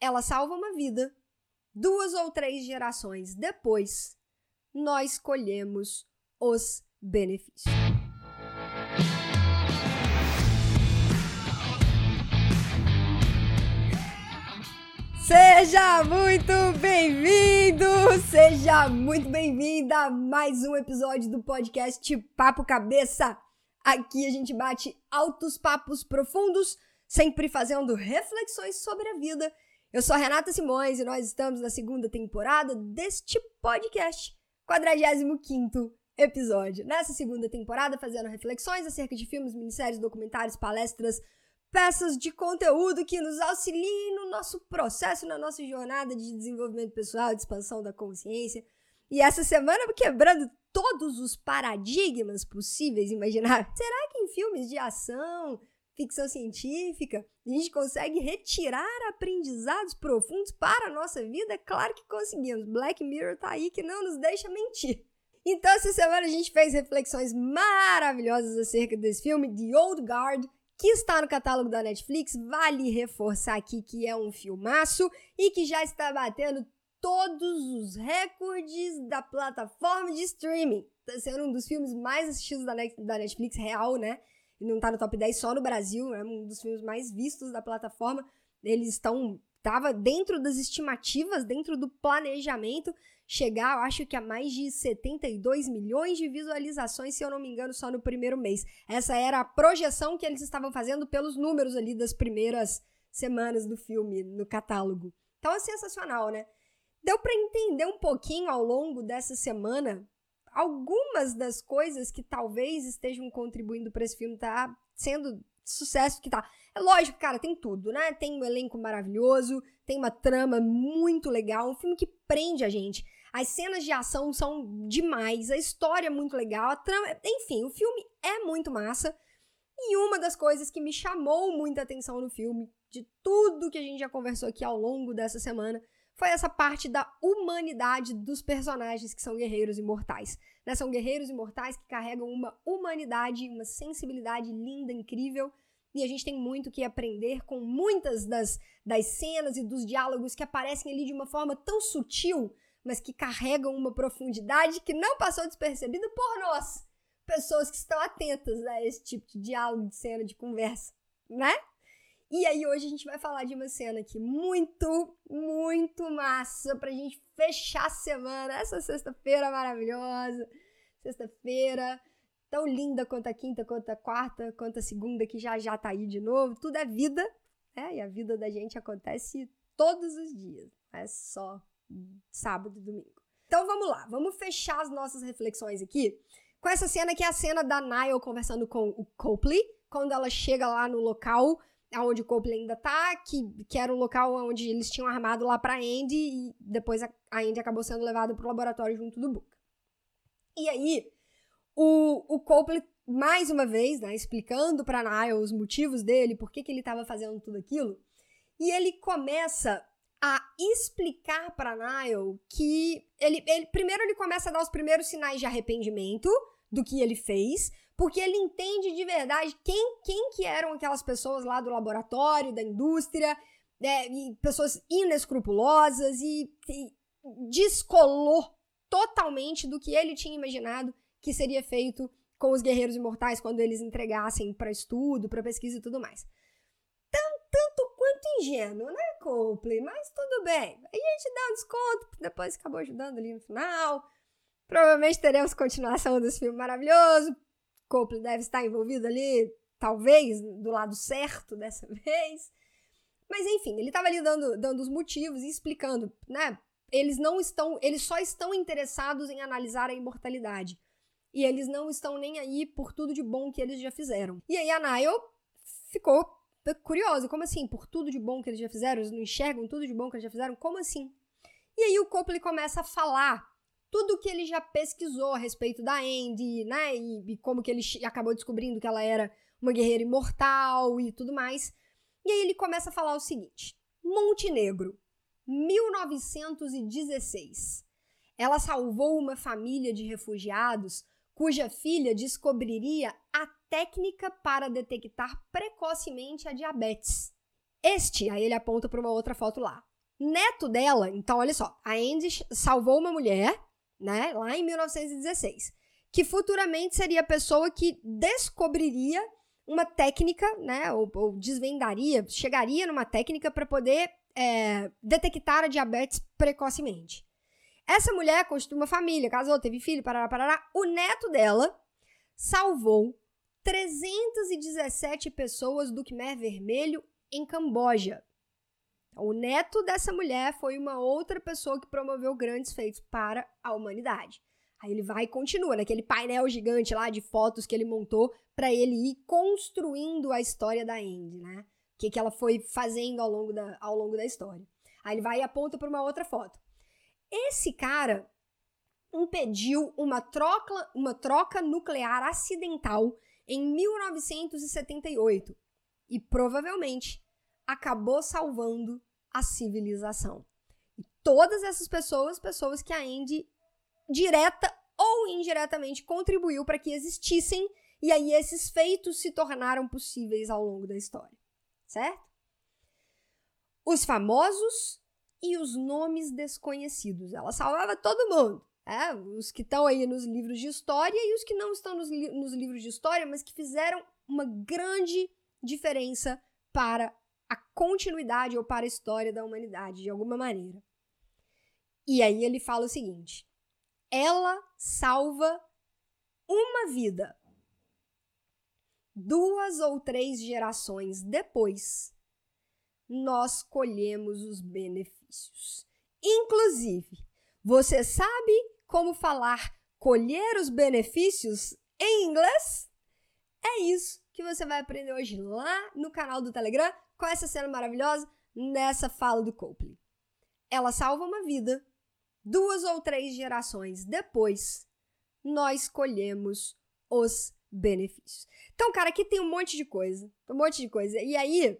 ela salva uma vida. Duas ou três gerações depois, nós colhemos os benefícios. Seja muito bem-vindo, seja muito bem-vinda a mais um episódio do podcast Papo Cabeça. Aqui a gente bate altos papos profundos, sempre fazendo reflexões sobre a vida. Eu sou a Renata Simões e nós estamos na segunda temporada deste podcast, 45 episódio. Nessa segunda temporada, fazendo reflexões acerca de filmes, minisséries, documentários, palestras, peças de conteúdo que nos auxiliem no nosso processo, na nossa jornada de desenvolvimento pessoal, de expansão da consciência. E essa semana quebrando todos os paradigmas possíveis, imaginar. Será que em filmes de ação, ficção científica, a gente consegue retirar aprendizados profundos para a nossa vida? Claro que conseguimos. Black Mirror tá aí que não nos deixa mentir. Então, essa semana a gente fez reflexões maravilhosas acerca desse filme, The Old Guard, que está no catálogo da Netflix. Vale reforçar aqui que é um filmaço e que já está batendo todos os recordes da plataforma de streaming. Está sendo um dos filmes mais assistidos da Netflix real, né? E não está no top 10 só no Brasil, é um dos filmes mais vistos da plataforma. Eles estão. Tava dentro das estimativas, dentro do planejamento chegar, eu acho que a mais de 72 milhões de visualizações, se eu não me engano, só no primeiro mês. Essa era a projeção que eles estavam fazendo pelos números ali das primeiras semanas do filme no catálogo. Então é sensacional, né? Deu para entender um pouquinho ao longo dessa semana algumas das coisas que talvez estejam contribuindo para esse filme tá sendo sucesso que tá. É lógico, cara, tem tudo, né? Tem um elenco maravilhoso, tem uma trama muito legal, um filme que prende a gente. As cenas de ação são demais, a história é muito legal, a trama. Enfim, o filme é muito massa. E uma das coisas que me chamou muita atenção no filme, de tudo que a gente já conversou aqui ao longo dessa semana, foi essa parte da humanidade dos personagens que são guerreiros imortais. Né? São guerreiros imortais que carregam uma humanidade, uma sensibilidade linda, incrível. E a gente tem muito que aprender com muitas das, das cenas e dos diálogos que aparecem ali de uma forma tão sutil, mas que carregam uma profundidade que não passou despercebida por nós, pessoas que estão atentas a esse tipo de diálogo, de cena, de conversa, né? E aí hoje a gente vai falar de uma cena aqui muito, muito massa pra gente fechar a semana, essa sexta-feira maravilhosa, sexta-feira tão linda quanto a quinta, quanto a quarta, quanto a segunda que já já tá aí de novo, tudo é vida, né? E a vida da gente acontece todos os dias, não é só sábado e domingo. Então vamos lá, vamos fechar as nossas reflexões aqui com essa cena que é a cena da Niall conversando com o Copley, quando ela chega lá no local onde o Copley ainda tá, que, que era o local onde eles tinham armado lá pra Andy, e depois a, a Andy acabou sendo levada pro laboratório junto do Book. E aí, o, o Copley, mais uma vez, né, explicando pra Niall os motivos dele, por que, que ele tava fazendo tudo aquilo, e ele começa a explicar para Niall que ele, ele primeiro ele começa a dar os primeiros sinais de arrependimento do que ele fez, porque ele entende de verdade quem, quem que eram aquelas pessoas lá do laboratório, da indústria, e pessoas inescrupulosas e, e descolou totalmente do que ele tinha imaginado que seria feito com os guerreiros imortais quando eles entregassem para estudo, para pesquisa e tudo mais tanto quanto ingênuo, né, Copley? Mas tudo bem. A gente dá um desconto, depois acabou ajudando ali no final. Provavelmente teremos continuação desse filme maravilhoso. Copley deve estar envolvido ali, talvez, do lado certo dessa vez. Mas enfim, ele estava ali dando, dando os motivos e explicando, né? Eles não estão, eles só estão interessados em analisar a imortalidade. E eles não estão nem aí por tudo de bom que eles já fizeram. E aí a Niall ficou curioso, como assim? Por tudo de bom que eles já fizeram, eles não enxergam tudo de bom que eles já fizeram? Como assim? E aí o Copley começa a falar tudo que ele já pesquisou a respeito da Andy, né? E, e, como que ele acabou descobrindo que ela era uma guerreira imortal e tudo mais. E aí ele começa a falar o seguinte: Montenegro, 1916. Ela salvou uma família de refugiados cuja filha descobriria a técnica para detectar precocemente a diabetes. Este, aí ele aponta para uma outra foto lá. Neto dela, então olha só, a Andy salvou uma mulher, né, lá em 1916, que futuramente seria a pessoa que descobriria uma técnica, né, ou, ou desvendaria, chegaria numa técnica para poder é, detectar a diabetes precocemente. Essa mulher constitui uma família, casou, teve filho, parará, parará. O neto dela salvou 317 pessoas do Khmer Vermelho em Camboja. O neto dessa mulher foi uma outra pessoa que promoveu grandes feitos para a humanidade. Aí ele vai e continua naquele painel gigante lá de fotos que ele montou para ele ir construindo a história da Andy, né? O que, que ela foi fazendo ao longo, da, ao longo da história. Aí ele vai e aponta para uma outra foto. Esse cara impediu uma troca, uma troca nuclear acidental em 1978 e provavelmente acabou salvando a civilização. E todas essas pessoas, pessoas que a Andy direta ou indiretamente contribuiu para que existissem e aí esses feitos se tornaram possíveis ao longo da história, certo? Os famosos e os nomes desconhecidos. Ela salvava todo mundo. É, os que estão aí nos livros de história e os que não estão nos, li nos livros de história, mas que fizeram uma grande diferença para a continuidade ou para a história da humanidade, de alguma maneira. E aí ele fala o seguinte: ela salva uma vida. Duas ou três gerações depois, nós colhemos os benefícios. Inclusive, você sabe como falar colher os benefícios em inglês? É isso que você vai aprender hoje lá no canal do Telegram com essa cena maravilhosa nessa fala do Copley. Ela salva uma vida. Duas ou três gerações depois, nós colhemos os benefícios. Então, cara, aqui tem um monte de coisa. Um monte de coisa. E aí,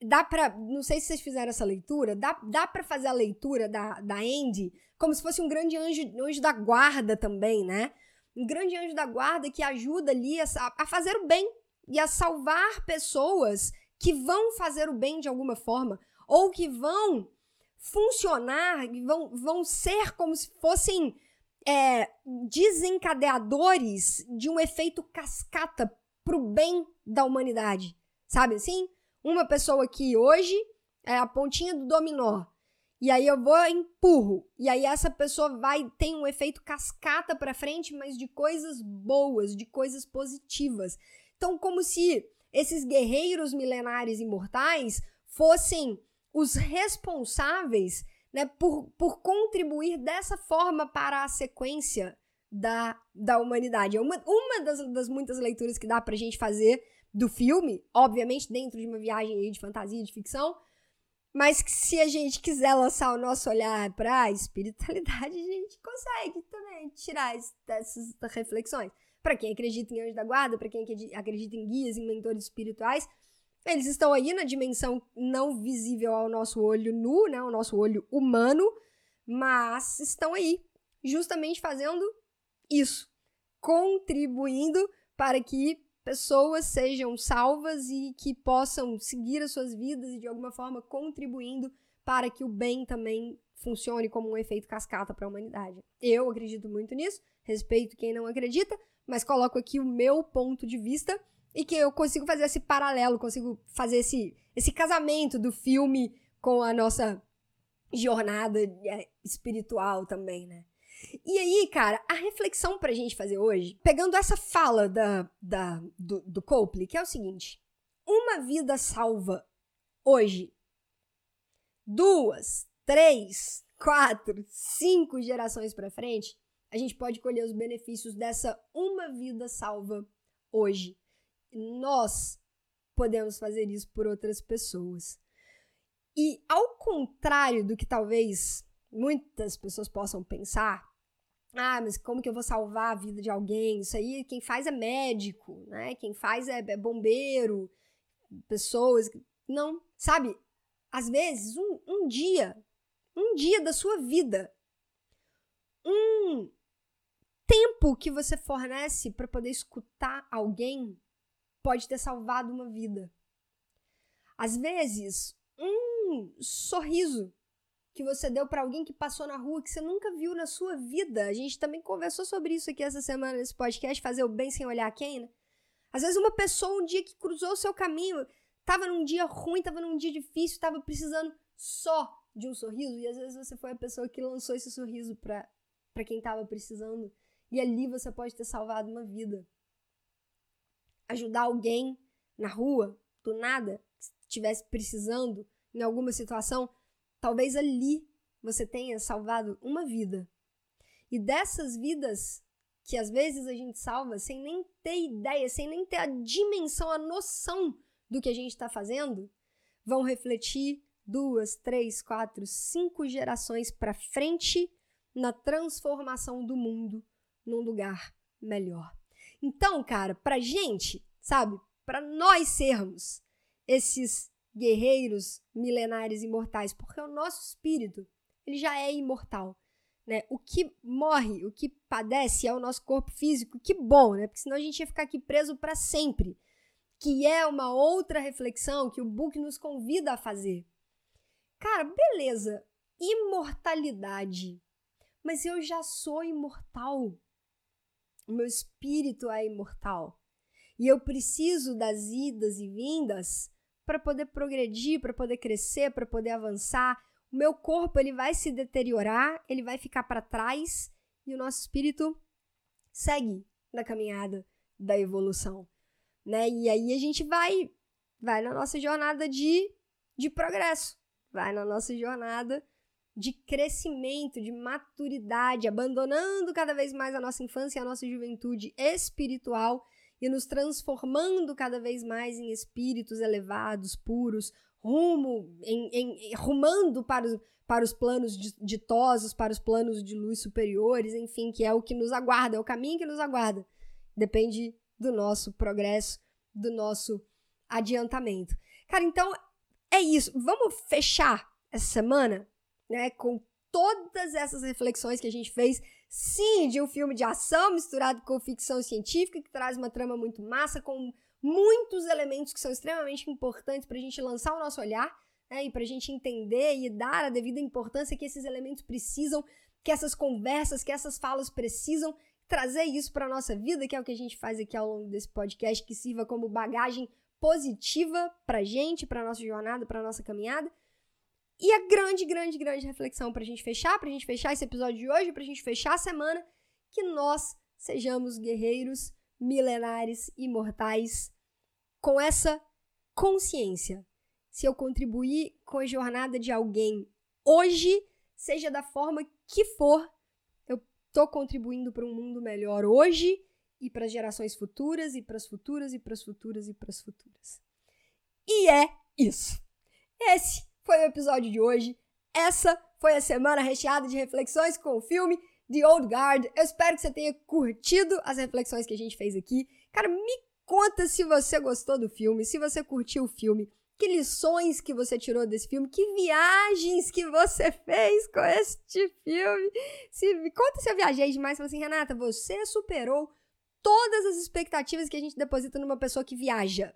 dá pra. Não sei se vocês fizeram essa leitura, dá, dá pra fazer a leitura da, da Andy como se fosse um grande anjo, anjo da guarda também, né? Um grande anjo da guarda que ajuda ali a, a fazer o bem e a salvar pessoas que vão fazer o bem de alguma forma ou que vão funcionar, vão, vão ser como se fossem é, desencadeadores de um efeito cascata pro bem da humanidade. Sabe assim? Uma pessoa que hoje é a pontinha do dominó e aí eu vou empurro. E aí essa pessoa vai tem um efeito cascata para frente, mas de coisas boas, de coisas positivas. Então, como se esses guerreiros milenares imortais fossem os responsáveis né, por, por contribuir dessa forma para a sequência da, da humanidade. É uma, uma das, das muitas leituras que dá pra gente fazer do filme, obviamente dentro de uma viagem de fantasia, de ficção, mas que se a gente quiser lançar o nosso olhar para a espiritualidade, a gente consegue também tirar essas reflexões. Para quem acredita em anjo da guarda, para quem acredita em guias, em mentores espirituais, eles estão aí na dimensão não visível ao nosso olho nu, né, ao nosso olho humano, mas estão aí justamente fazendo isso, contribuindo para que pessoas sejam salvas e que possam seguir as suas vidas e de alguma forma contribuindo para que o bem também funcione como um efeito cascata para a humanidade. Eu acredito muito nisso, respeito quem não acredita, mas coloco aqui o meu ponto de vista e que eu consigo fazer esse paralelo, consigo fazer esse, esse casamento do filme com a nossa jornada é, espiritual também, né? E aí, cara, a reflexão pra gente fazer hoje, pegando essa fala da, da, do, do Copley, que é o seguinte: uma vida salva hoje, duas, três, quatro, cinco gerações para frente, a gente pode colher os benefícios dessa uma vida salva hoje. Nós podemos fazer isso por outras pessoas. E ao contrário do que talvez muitas pessoas possam pensar, ah, mas como que eu vou salvar a vida de alguém? Isso aí quem faz é médico, né? Quem faz é, é bombeiro, pessoas. Não, sabe? Às vezes, um, um dia, um dia da sua vida, um tempo que você fornece para poder escutar alguém pode ter salvado uma vida. Às vezes, um sorriso que você deu para alguém que passou na rua que você nunca viu na sua vida. A gente também conversou sobre isso aqui essa semana nesse podcast, fazer o bem sem olhar quem, né? Às vezes uma pessoa um dia que cruzou o seu caminho, tava num dia ruim, tava num dia difícil, tava precisando só de um sorriso, e às vezes você foi a pessoa que lançou esse sorriso para para quem tava precisando, e ali você pode ter salvado uma vida. Ajudar alguém na rua, do nada, que estivesse precisando em alguma situação, talvez ali você tenha salvado uma vida. E dessas vidas que às vezes a gente salva sem nem ter ideia, sem nem ter a dimensão, a noção do que a gente está fazendo, vão refletir duas, três, quatro, cinco gerações para frente na transformação do mundo num lugar melhor. Então, cara, pra gente, sabe, para nós sermos esses guerreiros milenares imortais, porque o nosso espírito, ele já é imortal. Né? O que morre, o que padece é o nosso corpo físico. Que bom, né? Porque senão a gente ia ficar aqui preso para sempre. Que é uma outra reflexão que o book nos convida a fazer. Cara, beleza. Imortalidade. Mas eu já sou imortal. O meu espírito é imortal. E eu preciso das idas e vindas para poder progredir, para poder crescer, para poder avançar. O meu corpo ele vai se deteriorar, ele vai ficar para trás e o nosso espírito segue na caminhada da evolução, né? E aí a gente vai vai na nossa jornada de de progresso, vai na nossa jornada de crescimento, de maturidade, abandonando cada vez mais a nossa infância e a nossa juventude espiritual e nos transformando cada vez mais em espíritos elevados, puros, rumo, em, em, rumando para os, para os planos ditosos, para os planos de luz superiores, enfim, que é o que nos aguarda, é o caminho que nos aguarda. Depende do nosso progresso, do nosso adiantamento. Cara, então é isso. Vamos fechar essa semana, né, com todas essas reflexões que a gente fez sim, de um filme de ação misturado com ficção científica, que traz uma trama muito massa, com muitos elementos que são extremamente importantes para a gente lançar o nosso olhar né, e para a gente entender e dar a devida importância que esses elementos precisam, que essas conversas, que essas falas precisam, trazer isso para a nossa vida, que é o que a gente faz aqui ao longo desse podcast, que sirva como bagagem positiva para a gente, para nossa jornada, para nossa caminhada. E a grande, grande, grande reflexão pra gente fechar, pra gente fechar esse episódio de hoje, pra gente fechar a semana, que nós sejamos guerreiros milenares, imortais, com essa consciência. Se eu contribuir com a jornada de alguém hoje, seja da forma que for, eu tô contribuindo para um mundo melhor hoje e para as gerações futuras e para as futuras e para as futuras e para as futuras. E é isso. Esse foi o episódio de hoje. Essa foi a semana recheada de reflexões com o filme The Old Guard. Eu espero que você tenha curtido as reflexões que a gente fez aqui. Cara, me conta se você gostou do filme, se você curtiu o filme, que lições que você tirou desse filme, que viagens que você fez com este filme. Se, me conta se eu viajei demais. Fala assim, Renata, você superou todas as expectativas que a gente deposita numa pessoa que viaja.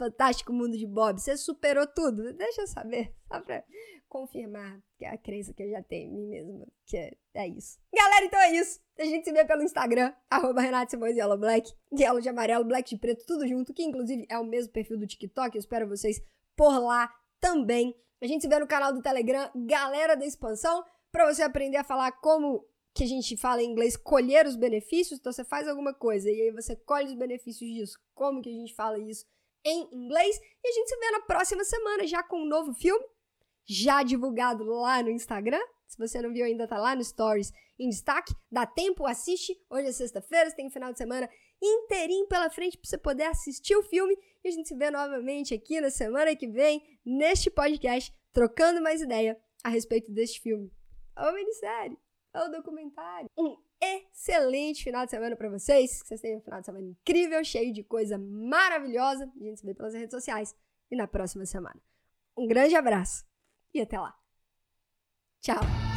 Fantástico Mundo de Bob, você superou tudo. Deixa eu saber, só pra confirmar que é a crença que eu já tenho em mim mesma, que é, é isso. Galera, então é isso. A gente se vê pelo Instagram, arroba Renato Simões Yellow Black, Yellow de amarelo, Black de preto, tudo junto, que inclusive é o mesmo perfil do TikTok, eu espero vocês por lá também. A gente se vê no canal do Telegram, Galera da Expansão, para você aprender a falar como que a gente fala em inglês, colher os benefícios. Então você faz alguma coisa e aí você colhe os benefícios disso. Como que a gente fala isso em inglês. E a gente se vê na próxima semana já com um novo filme, já divulgado lá no Instagram. Se você não viu ainda, tá lá no Stories em destaque. Dá tempo, assiste. Hoje é sexta-feira, tem final de semana inteirinho pela frente para você poder assistir o filme. E a gente se vê novamente aqui na semana que vem, neste podcast, trocando mais ideia a respeito deste filme. Ou minissérie, ou documentário. Um excelente final de semana para vocês. Que vocês tenham um final de semana incrível, cheio de coisa maravilhosa. A gente se vê pelas redes sociais e na próxima semana. Um grande abraço e até lá. Tchau!